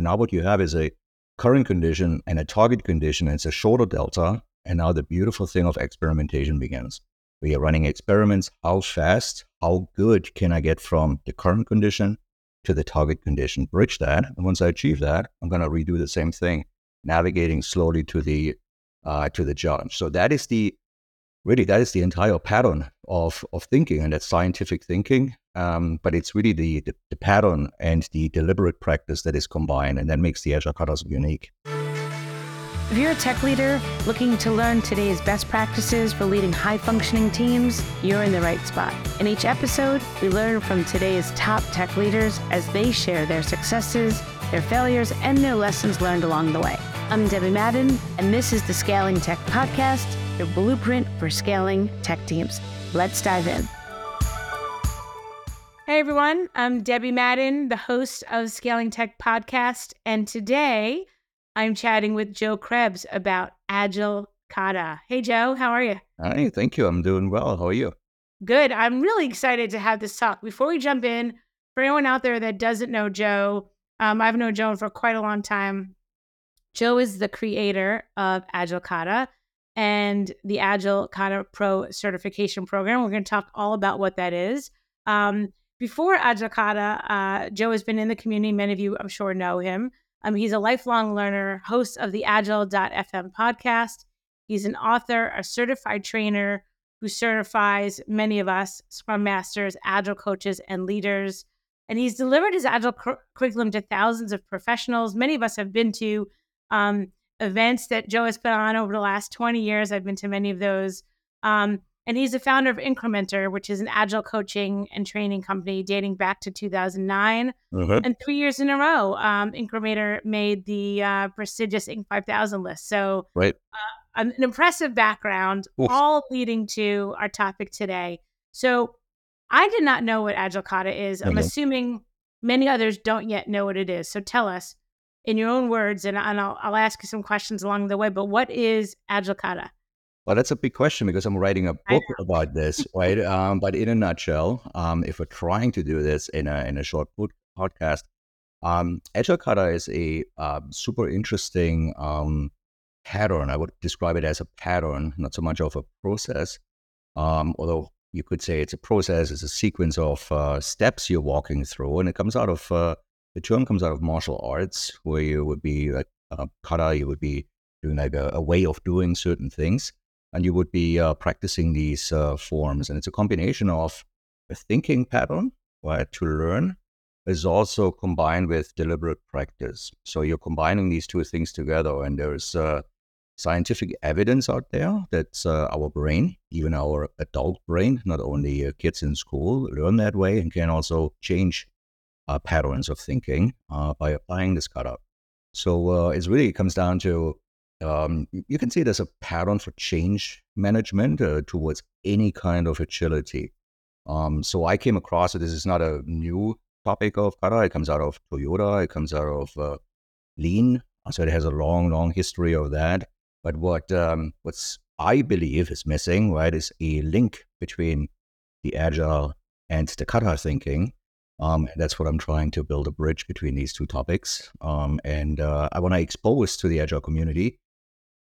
And now what you have is a current condition and a target condition. And it's a shorter delta. And now the beautiful thing of experimentation begins. We are running experiments. How fast, how good can I get from the current condition to the target condition? Bridge that. And once I achieve that, I'm going to redo the same thing, navigating slowly to the uh, to the challenge. So that is the really that is the entire pattern of of thinking, and that's scientific thinking. Um, but it's really the, the, the pattern and the deliberate practice that is combined, and that makes the Agile Kata unique. If you're a tech leader looking to learn today's best practices for leading high functioning teams, you're in the right spot. In each episode, we learn from today's top tech leaders as they share their successes, their failures, and their lessons learned along the way. I'm Debbie Madden, and this is the Scaling Tech Podcast, your blueprint for scaling tech teams. Let's dive in. Hey everyone, I'm Debbie Madden, the host of Scaling Tech Podcast, and today I'm chatting with Joe Krebs about Agile Kata. Hey, Joe, how are you? Hi, thank you. I'm doing well. How are you? Good. I'm really excited to have this talk. Before we jump in, for anyone out there that doesn't know Joe, um, I've known Joe for quite a long time. Joe is the creator of Agile Kata and the Agile Kata Pro certification program. We're going to talk all about what that is. Um, before Agile Kata, uh, Joe has been in the community. Many of you, I'm sure, know him. Um, he's a lifelong learner, host of the Agile.fm podcast. He's an author, a certified trainer who certifies many of us Scrum Masters, Agile coaches, and leaders. And he's delivered his Agile cur- curriculum to thousands of professionals. Many of us have been to um, events that Joe has put on over the last 20 years. I've been to many of those. Um, and he's the founder of Incrementor, which is an agile coaching and training company dating back to 2009. Uh-huh. And three years in a row, um, Incrementor made the uh, prestigious Inc. 5000 list. So, right. Uh, an impressive background, Oof. all leading to our topic today. So, I did not know what Agile Kata is. I'm uh-huh. assuming many others don't yet know what it is. So, tell us in your own words, and, and I'll, I'll ask you some questions along the way. But what is Agile Kata? Well, that's a big question because I'm writing a book about this, right? Um, but in a nutshell, um, if we're trying to do this in a in a short podcast, um, Agile Kata is a uh, super interesting um, pattern. I would describe it as a pattern, not so much of a process. Um, although you could say it's a process, it's a sequence of uh, steps you're walking through, and it comes out of uh, the term comes out of martial arts, where you would be like uh, kata, you would be doing like a, a way of doing certain things and you would be uh, practicing these uh, forms. And it's a combination of a thinking pattern right, to learn is also combined with deliberate practice. So you're combining these two things together, and there's uh, scientific evidence out there that uh, our brain, even our adult brain, not only uh, kids in school, learn that way and can also change uh, patterns of thinking by applying this kata. So it really comes down to um, you can see there's a pattern for change management uh, towards any kind of agility. Um, so I came across it. This is not a new topic of kata. It comes out of Toyota. It comes out of uh, Lean. So it has a long, long history of that. But what um, what's I believe is missing, right, is a link between the agile and the kata thinking. Um, that's what I'm trying to build a bridge between these two topics. Um, and uh, I want to expose to the agile community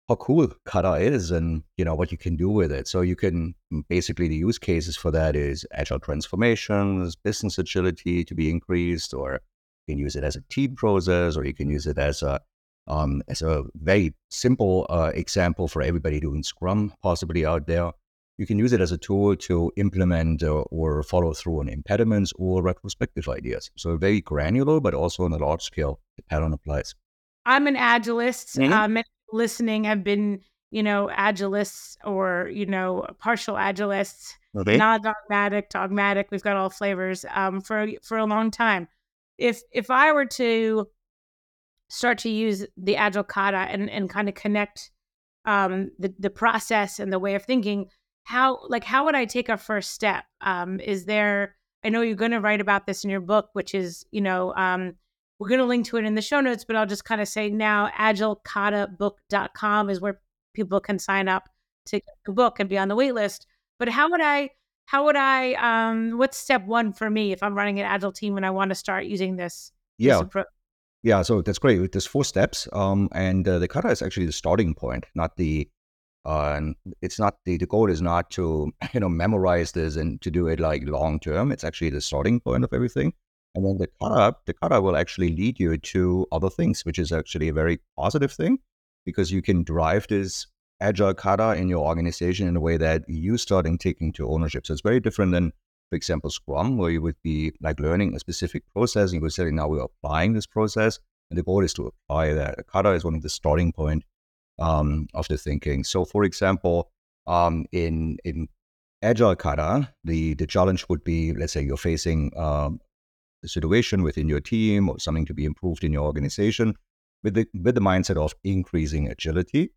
how cool Kata is and you know what you can do with it. So you can mm, basically the use cases for that is agile transformations, business agility to be increased, or you can use it as a team process, or you can use it as a um, as a very simple uh, example for everybody doing Scrum possibly out there. You can use it as a tool to implement uh, or follow through on impediments or retrospective ideas. So very granular, but also on a large scale, the pattern applies. I'm an agilist. Mm-hmm. Um, listening have been, you know, agilists or, you know, partial agilists, okay. not dogmatic, dogmatic. We've got all flavors um, for for a long time. If if I were to start to use the agile kata and, and kind of connect um, the the process and the way of thinking, how like how would I take a first step? Um, is there I know you're going to write about this in your book, which is you know um, we're going to link to it in the show notes, but I'll just kind of say now agilekatabook.com is where people can sign up to get the book and be on the wait list. But how would I, how would I, um, what's step one for me if I'm running an agile team and I want to start using this? Yeah. This Yeah, so that's great. There's four steps, um, and uh, the kata is actually the starting point, not the. Uh, it's not the the goal is not to you know memorize this and to do it like long term. It's actually the starting point of everything, and then the kata the kata will actually lead you to other things, which is actually a very positive thing because you can drive this agile kata in your organization in a way that you starting taking to ownership. So it's very different than for example, Scrum, where you would be like learning a specific process and you would say, now we're applying this process. And the goal is to apply that. Kata is one of the starting point um, of the thinking. So, for example, um, in in agile kata, the the challenge would be, let's say, you're facing um, situation within your team or something to be improved in your organization, with the with the mindset of increasing agility.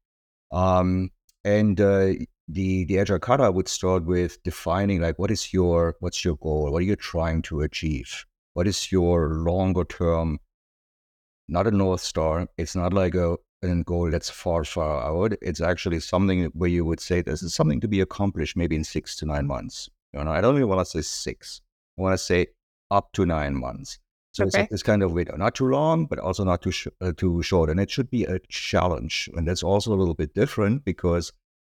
Um, and uh, the the agile kata would start with defining like what is your what's your goal? What are you trying to achieve? What is your longer term not a north star it's not like a a goal that's far far out. It's actually something where you would say this is something to be accomplished maybe in six to nine months. You know i don't even want to say six. I want to say up to nine months so okay. it's like this kind of window not too long but also not too sh- uh, too short and it should be a challenge and that's also a little bit different because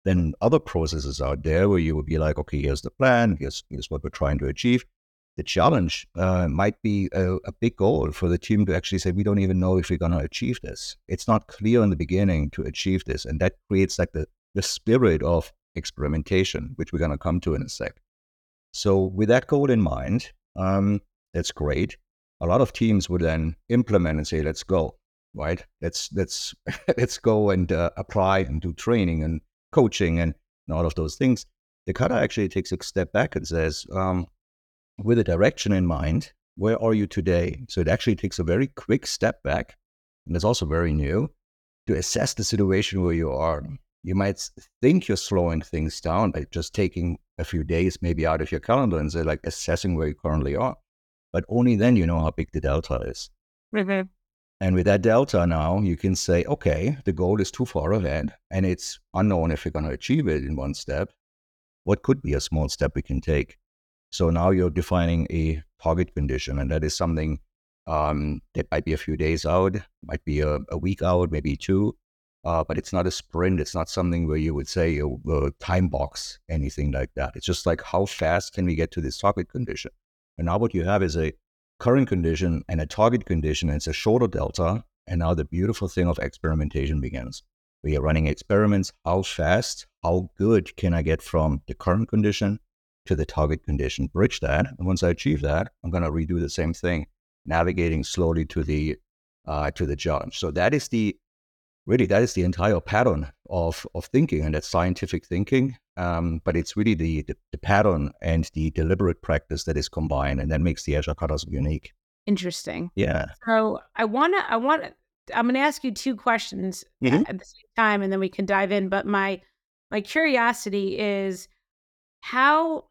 then other processes out there where you would be like, okay, here's the plan, here's, here's what we're trying to achieve. The challenge uh, might be a, a, big goal for the team to actually say, we don't even know if we're going to achieve this. It's not clear in the beginning to achieve this. And that creates like the, the spirit of experimentation, which we're going to come to in a sec. So, with that goal in mind, um, that's great. A lot of teams would then implement and say, let's go, right? Let's, let's, let's go and uh, apply and do training and coaching and, and all of those things, the kata actually takes a step back and says, um, with a direction in mind, where are you today? So it actually takes a very quick step back, and it's also very new, to assess the situation where you are. You might think you're slowing things down by just taking a few days maybe out of your calendar and say, like, assessing where you currently are. But only then you know how big the delta is. Mm-hmm. And with that delta now, you can say, okay, the goal is too far ahead and it's unknown if you're going to achieve it in one step. What could be a small step we can take? So now you're defining a target condition, and that is something um, that might be a few days out, might be a, a week out, maybe two, uh, but it's not a sprint. It's not something where you would say a, a time box, anything like that. It's just like how fast can we get to this target condition? And now what you have is a current condition and a target condition. And it's a shorter delta. And now the beautiful thing of experimentation begins. We are running experiments. How fast, how good can I get from the current condition to the target condition? Bridge that. And once I achieve that, I'm going to redo the same thing, navigating slowly to the uh, to the challenge. So that is the really that is the entire pattern of of thinking, and that's scientific thinking. Um, but it's really the, the, the pattern and the deliberate practice that is combined, and that makes the agile katas unique. Interesting. Yeah. So I wanna I want I'm gonna ask you two questions mm-hmm. at, at the same time, and then we can dive in. But my my curiosity is how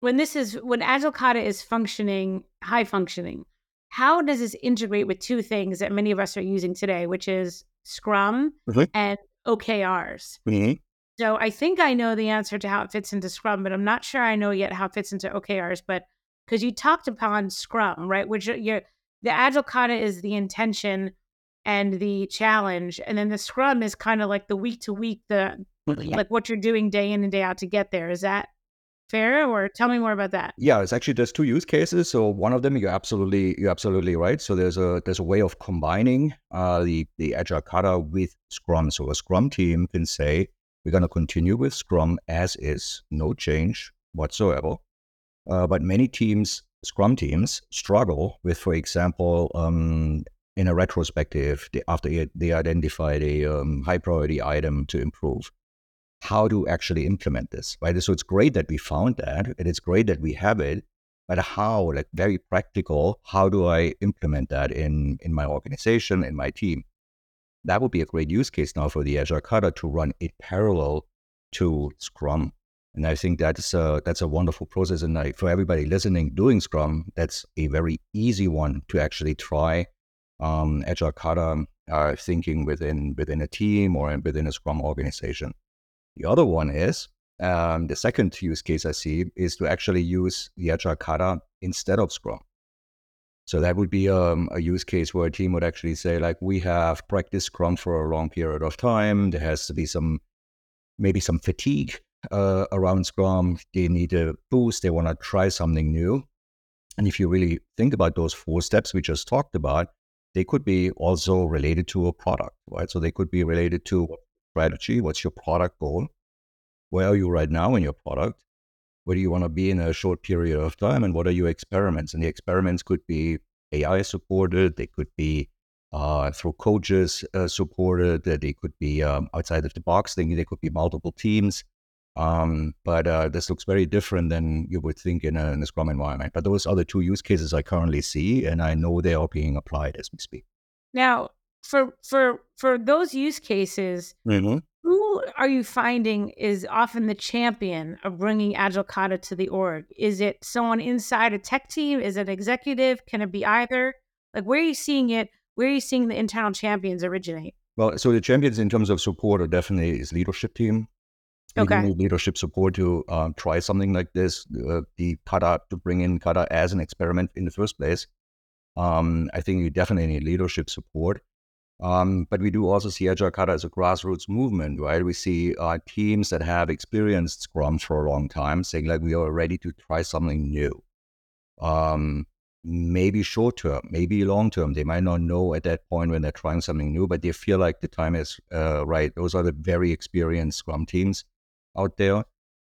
when this is when agile kata is functioning high functioning how does this integrate with two things that many of us are using today which is Scrum mm-hmm. and OKRs. Mm-hmm. So I think I know the answer to how it fits into Scrum, but I'm not sure I know yet how it fits into OKRs. But because you talked upon Scrum, right? Which you're, the Agile Kata is the intention and the challenge, and then the Scrum is kind of like the week to week, the like what you're doing day in and day out to get there. Is that fair or tell me more about that. Yeah it's actually there's two use cases. So one of them you're absolutely you're absolutely right. So there's a there's a way of combining uh, the the agile kata with scrum. So a scrum team can say we're going to continue with scrum as is no change whatsoever. Uh, but many teams scrum teams struggle with for example um, in a retrospective they, after they identified a um, high priority item to improve how to actually implement this, right? So it's great that we found that, and it's great that we have it, but how, like very practical, how do I implement that in, in my organization, in my team? That would be a great use case now for the Agile Kata to run it parallel to Scrum. And I think that's a, that's a wonderful process. And I, for everybody listening, doing Scrum, that's a very easy one to actually try. Um, Agile Kata uh, thinking within within a team or within a Scrum organization. The other one is um, the second use case I see is to actually use the Agile Kata instead of Scrum. So that would be um, a use case where a team would actually say, like, we have practiced Scrum for a long period of time. There has to be some, maybe some fatigue uh, around Scrum. They need a boost. They want to try something new. And if you really think about those four steps we just talked about, they could be also related to a product, right? So they could be related to strategy. What's your product goal? Where are you right now in your product? Where do you want to be in a short period of time? And what are your experiments? And the experiments could be AI supported. They could be uh, through coaches uh, supported. They could be um, outside of the box. They, they could be multiple teams. Um, but uh, this looks very different than you would think in a, in a, Scrum environment. But those are the two use cases I currently see, and I know they are being applied as we speak. Now, for for for those use cases, mm-hmm. who are you finding is often the champion of bringing Agile Kata to the org? Is it someone inside a tech team? Is it executive? Can it be either? Like, where are you seeing it? Where are you seeing the internal champions originate? Well, so the champions in terms of support are definitely is leadership team okay. need leadership support to uh, try something like this, uh, the kata to bring in kata as an experiment in the first place. Um, I think you definitely need leadership support. Um, but we do also see Agile Kata as a grassroots movement, right? We see uh, teams that have experienced Scrum for a long time saying, like, we are ready to try something new. Um, maybe short term, maybe long term. They might not know at that point when they're trying something new, but they feel like the time is uh, right. Those are the very experienced Scrum teams out there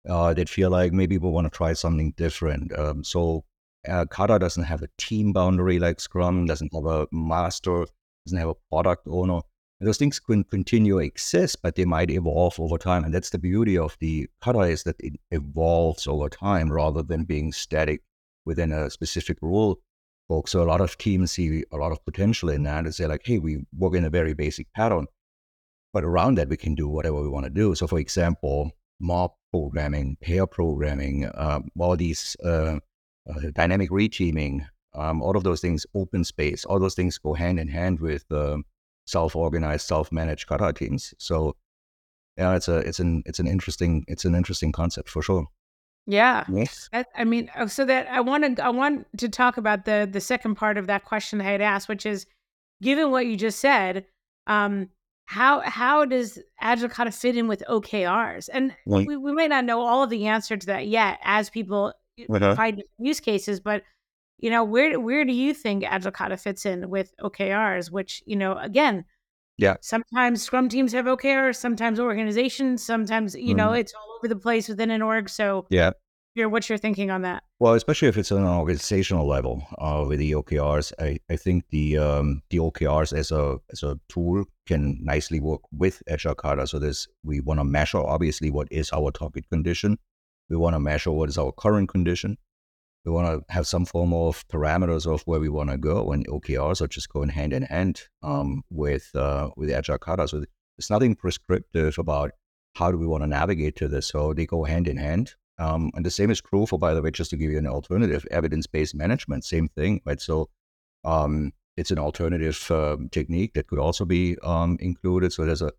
uh, that feel like maybe we want to try something different. Um, so uh, Kata doesn't have a team boundary like Scrum, doesn't have a master, doesn't have a product owner. And those things can continue to exist, but they might evolve over time. And that's the beauty of the Kata is that it evolves over time rather than being static within a specific rule book. So a lot of teams see a lot of potential in that and say like, hey, we work in a very basic pattern. But around that, we can do whatever we want to do. So, for example, mob programming, pair programming, um, all these uh, uh, dynamic reteaming, um, all of those things, open space, all those things go hand in hand with self-organized, self-managed kata teams. So yeah, it's a it's an it's an interesting it's an interesting concept for sure. Yeah. Yes. That, I mean, oh, so that I wanted I want to talk about the the second part of that question I had asked, which is, given what you just said, um, how how does agile kata fit in with okrs and we, we may not know all of the answer to that yet as people uh-huh. find use cases but you know where where do you think agile kata fits in with okrs which you know again yeah sometimes scrum teams have okrs sometimes organizations sometimes you mm know mm-hmm. it's all over the place within an org so yeah your what's your thinking on that? Well, especially if it's on an organizational level uh, with the OKRs, I, I think the um, the OKRs as a as a tool can nicely work with Agile Kata. So this we want to measure obviously what is our target condition. We want to measure what is our current condition. We want to have some form of parameters of where we want to go, and OKRs are just going hand in hand um, with uh, with Agile Kata. So there's nothing prescriptive about how do we want to navigate to this. So they go hand in hand. Um, and the same is true for, by the way, just to give you an alternative, evidence-based management, same thing, right? So um, it's an alternative uh, technique that could also be um, included. So there's a,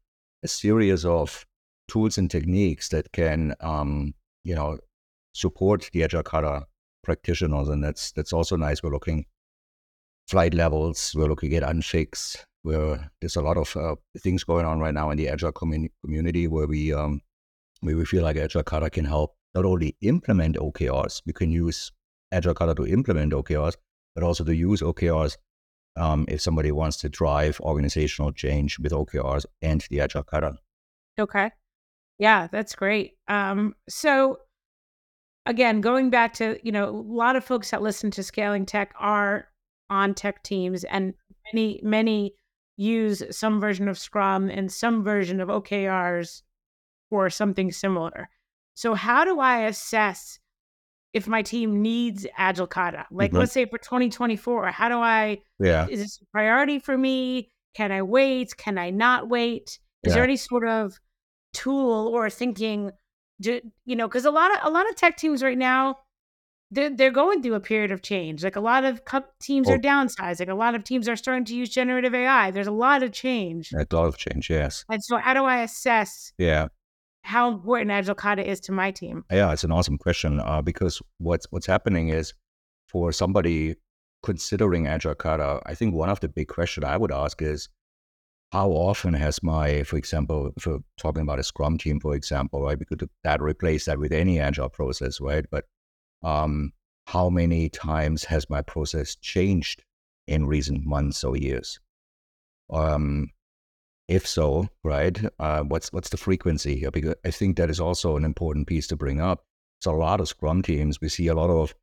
a, series of tools and techniques that can, um, you know, support the Agile Kata practitioners, and that's that's also nice. We're looking flight levels, we're looking at unfix. Where there's a lot of uh, things going on right now in the Agile commun- community where we um, where we feel like Agile Kata can help not only implement OKRs, we can use Agile Kata to implement OKRs, but also to use OKRs um, if somebody wants to drive organizational change with OKRs and the Agile Kata. Okay. Yeah, that's great. Um, so again, going back to, you know, a lot of folks that listen to Scaling Tech are on tech teams and many, many use some version of Scrum and some version of OKRs or something similar. So how do I assess if my team needs Agile Kata? Like mm-hmm. let's say for 2024, how do I yeah. is this a priority for me? Can I wait? Can I not wait? Is yeah. there any sort of tool or thinking do, you know, because a lot of a lot of tech teams right now, they're they're going through a period of change. Like a lot of teams oh. are downsizing. A lot of teams are starting to use generative AI. There's a lot of change. A lot of change, yes. And so, how do I assess? Yeah how important Agile Kata is to my team? Yeah, it's an awesome question uh, because what's what's happening is for somebody considering Agile Kata, I think one of the big questions I would ask is how often has my, for example, for talking about a Scrum team, for example, right? We could that replace that with any Agile process, right? But um, how many times has my process changed in recent months or years? Um, if so, right, uh, what's what's the frequency here? Because I think that is also an important piece to bring up. So a lot of Scrum teams, we see a lot of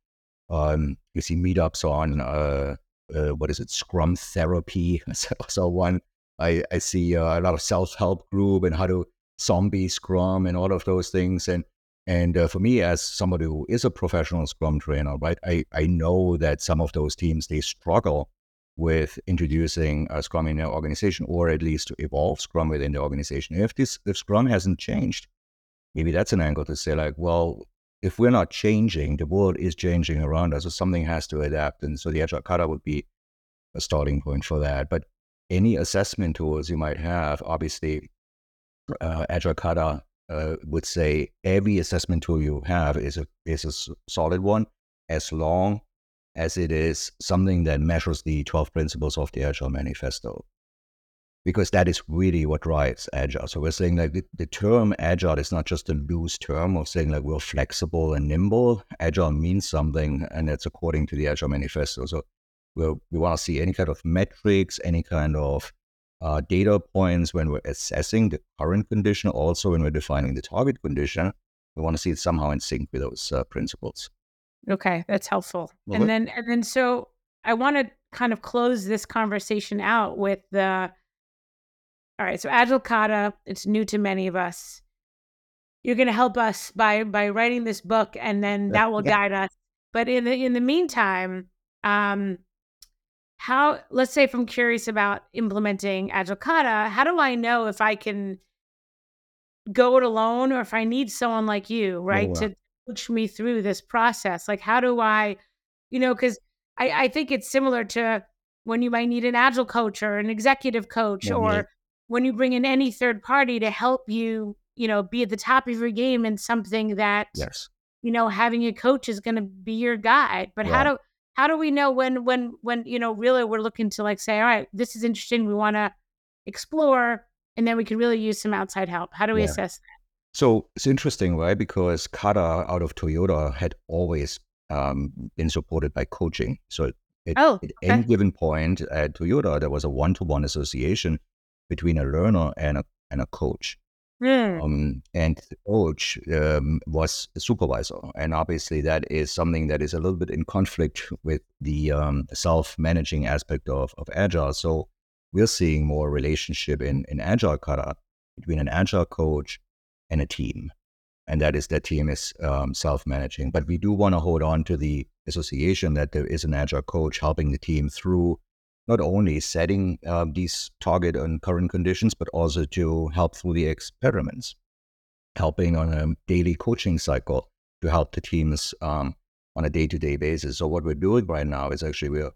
um, you see meetups on uh, uh, what is it, Scrum therapy. so, so one I I see uh, a lot of self help group and how to zombie Scrum and all of those things. And and uh, for me, as somebody who is a professional Scrum trainer, right, I I know that some of those teams they struggle with introducing a Scrum in their organization, or at least to evolve Scrum within the organization. If this if Scrum hasn't changed, maybe that's an angle to say like, well, if we're not changing, the world is changing around us, so something has to adapt. And so the Agile Kata would be a starting point for that. But any assessment tools you might have, obviously, uh, Agile Kata uh, would say every assessment tool you have is a is a solid one, as long as it is something that measures the 12 principles of the Agile Manifesto. Because that is really what drives Agile. So we're saying like the, the term Agile is not just a loose term of saying like we're flexible and nimble. Agile means something, and it's according to the Agile Manifesto. So we we want to see any kind of metrics, any kind of uh, data points when we're assessing the current condition, also when we're defining the target condition. We want to see it somehow in sync with those uh, principles. Okay, that's helpful. Well, and then and then so I want to kind of close this conversation out with the all right, so Agile Kata, it's new to many of us. You're going to help us by by writing this book, and then that will yeah. guide us. But in the in the meantime, um, how let's say if I'm curious about implementing Agile Kata, how do I know if I can go it alone or if I need someone like you, right, oh, wow. to coach me through this process? Like, how do I, you know, because I, I think it's similar to when you might need an agile coach or an executive coach, mm-hmm. or when you bring in any third party to help you, you know, be at the top of your game in something that, yes, you know, having a coach is going to be your guide. But yeah. how do how do we know when when when you know really we're looking to like say, all right, this is interesting, we want to explore, and then we can really use some outside help. How do we yeah. assess that? So it's interesting, right? Because Kata out of Toyota had always um, been supported by coaching. So at, oh, okay. at any given point at Toyota, there was a one-to-one association between a learner and a and a coach. Mm. Um, and coach um, was a supervisor, and obviously that is something that is a little bit in conflict with the um, self-managing aspect of, of agile. So we're seeing more relationship in in agile kata between an agile coach and a team. And that is that team is um, self managing. But we do want to hold on to the association that there is an agile coach helping the team through not only setting uh, these target and current conditions, but also to help through the experiments, helping on a daily coaching cycle to help the teams um, on a day to day basis. So, what we're doing right now is actually we're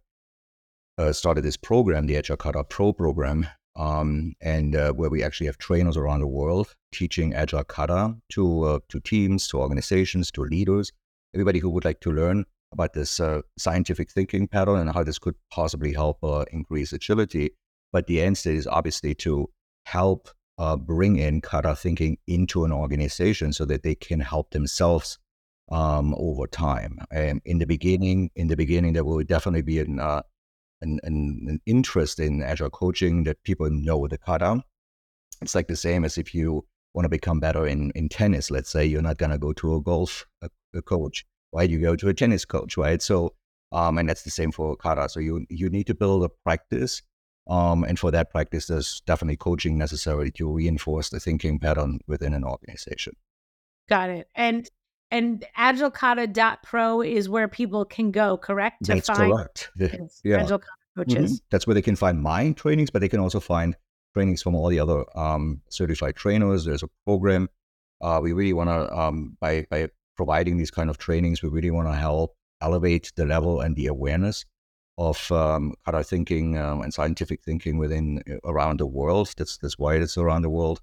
uh, started this program, the Agile Kata Pro program, um, and uh, where we actually have trainers around the world teaching Agile Kata to uh, to teams, to organizations, to leaders, everybody who would like to learn about this uh, scientific thinking pattern and how this could possibly help uh, increase agility. But the end state is obviously to help uh, bring in Kata thinking into an organization so that they can help themselves um, over time. And in the beginning, in the beginning, there will definitely be an uh, an, an, an interest in agile coaching that people know the kata. It's like the same as if you want to become better in, in tennis. Let's say you're not going to go to a golf a, a coach, right? You go to a tennis coach, right? So, um, and that's the same for kata. So you you need to build a practice, um, and for that practice, there's definitely coaching necessary to reinforce the thinking pattern within an organization. Got it. And and agilekata.pro is where people can go, correct? To That's correct. yeah. Agile coaches. Mm-hmm. That's where they can find my trainings, but they can also find trainings from all the other um, certified trainers. There's a program. Uh, we really want to, um, by, by providing these kind of trainings, we really want to help elevate the level and the awareness of um, Kata thinking um, and scientific thinking within uh, around the world. That's that's why it's around the world.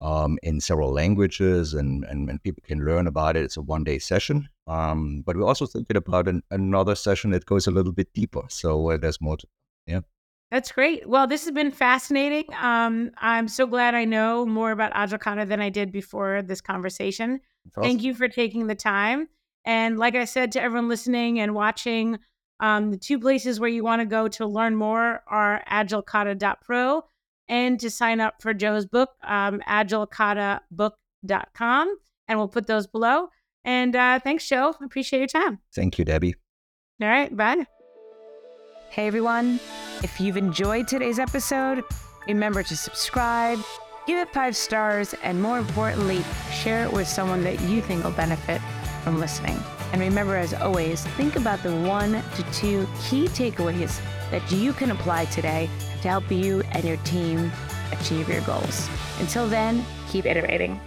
um, in several languages and, and, and people can learn about it. It's a one day session. Um, but we're also thinking about an, another session that goes a little bit deeper. So uh, there's more to, yeah. That's great. Well, this has been fascinating. Um, I'm so glad I know more about Agile Kata than I did before this conversation. Awesome. Thank you for taking the time. And like I said to everyone listening and watching, um, the two places where you want to go to learn more are agilekata.pro and to sign up for Joe's book, um, agilekatabook.com. And we'll put those below. And uh, thanks, Joe. Appreciate your time. Thank you, Debbie. All right. Bye. Hey, everyone. If you've enjoyed today's episode, remember to subscribe, give it five stars, and more importantly, share it with someone that you think will benefit from listening. And remember, as always, think about the one to two key takeaways that you can apply today to help you and your team achieve your goals. Until then, keep iterating.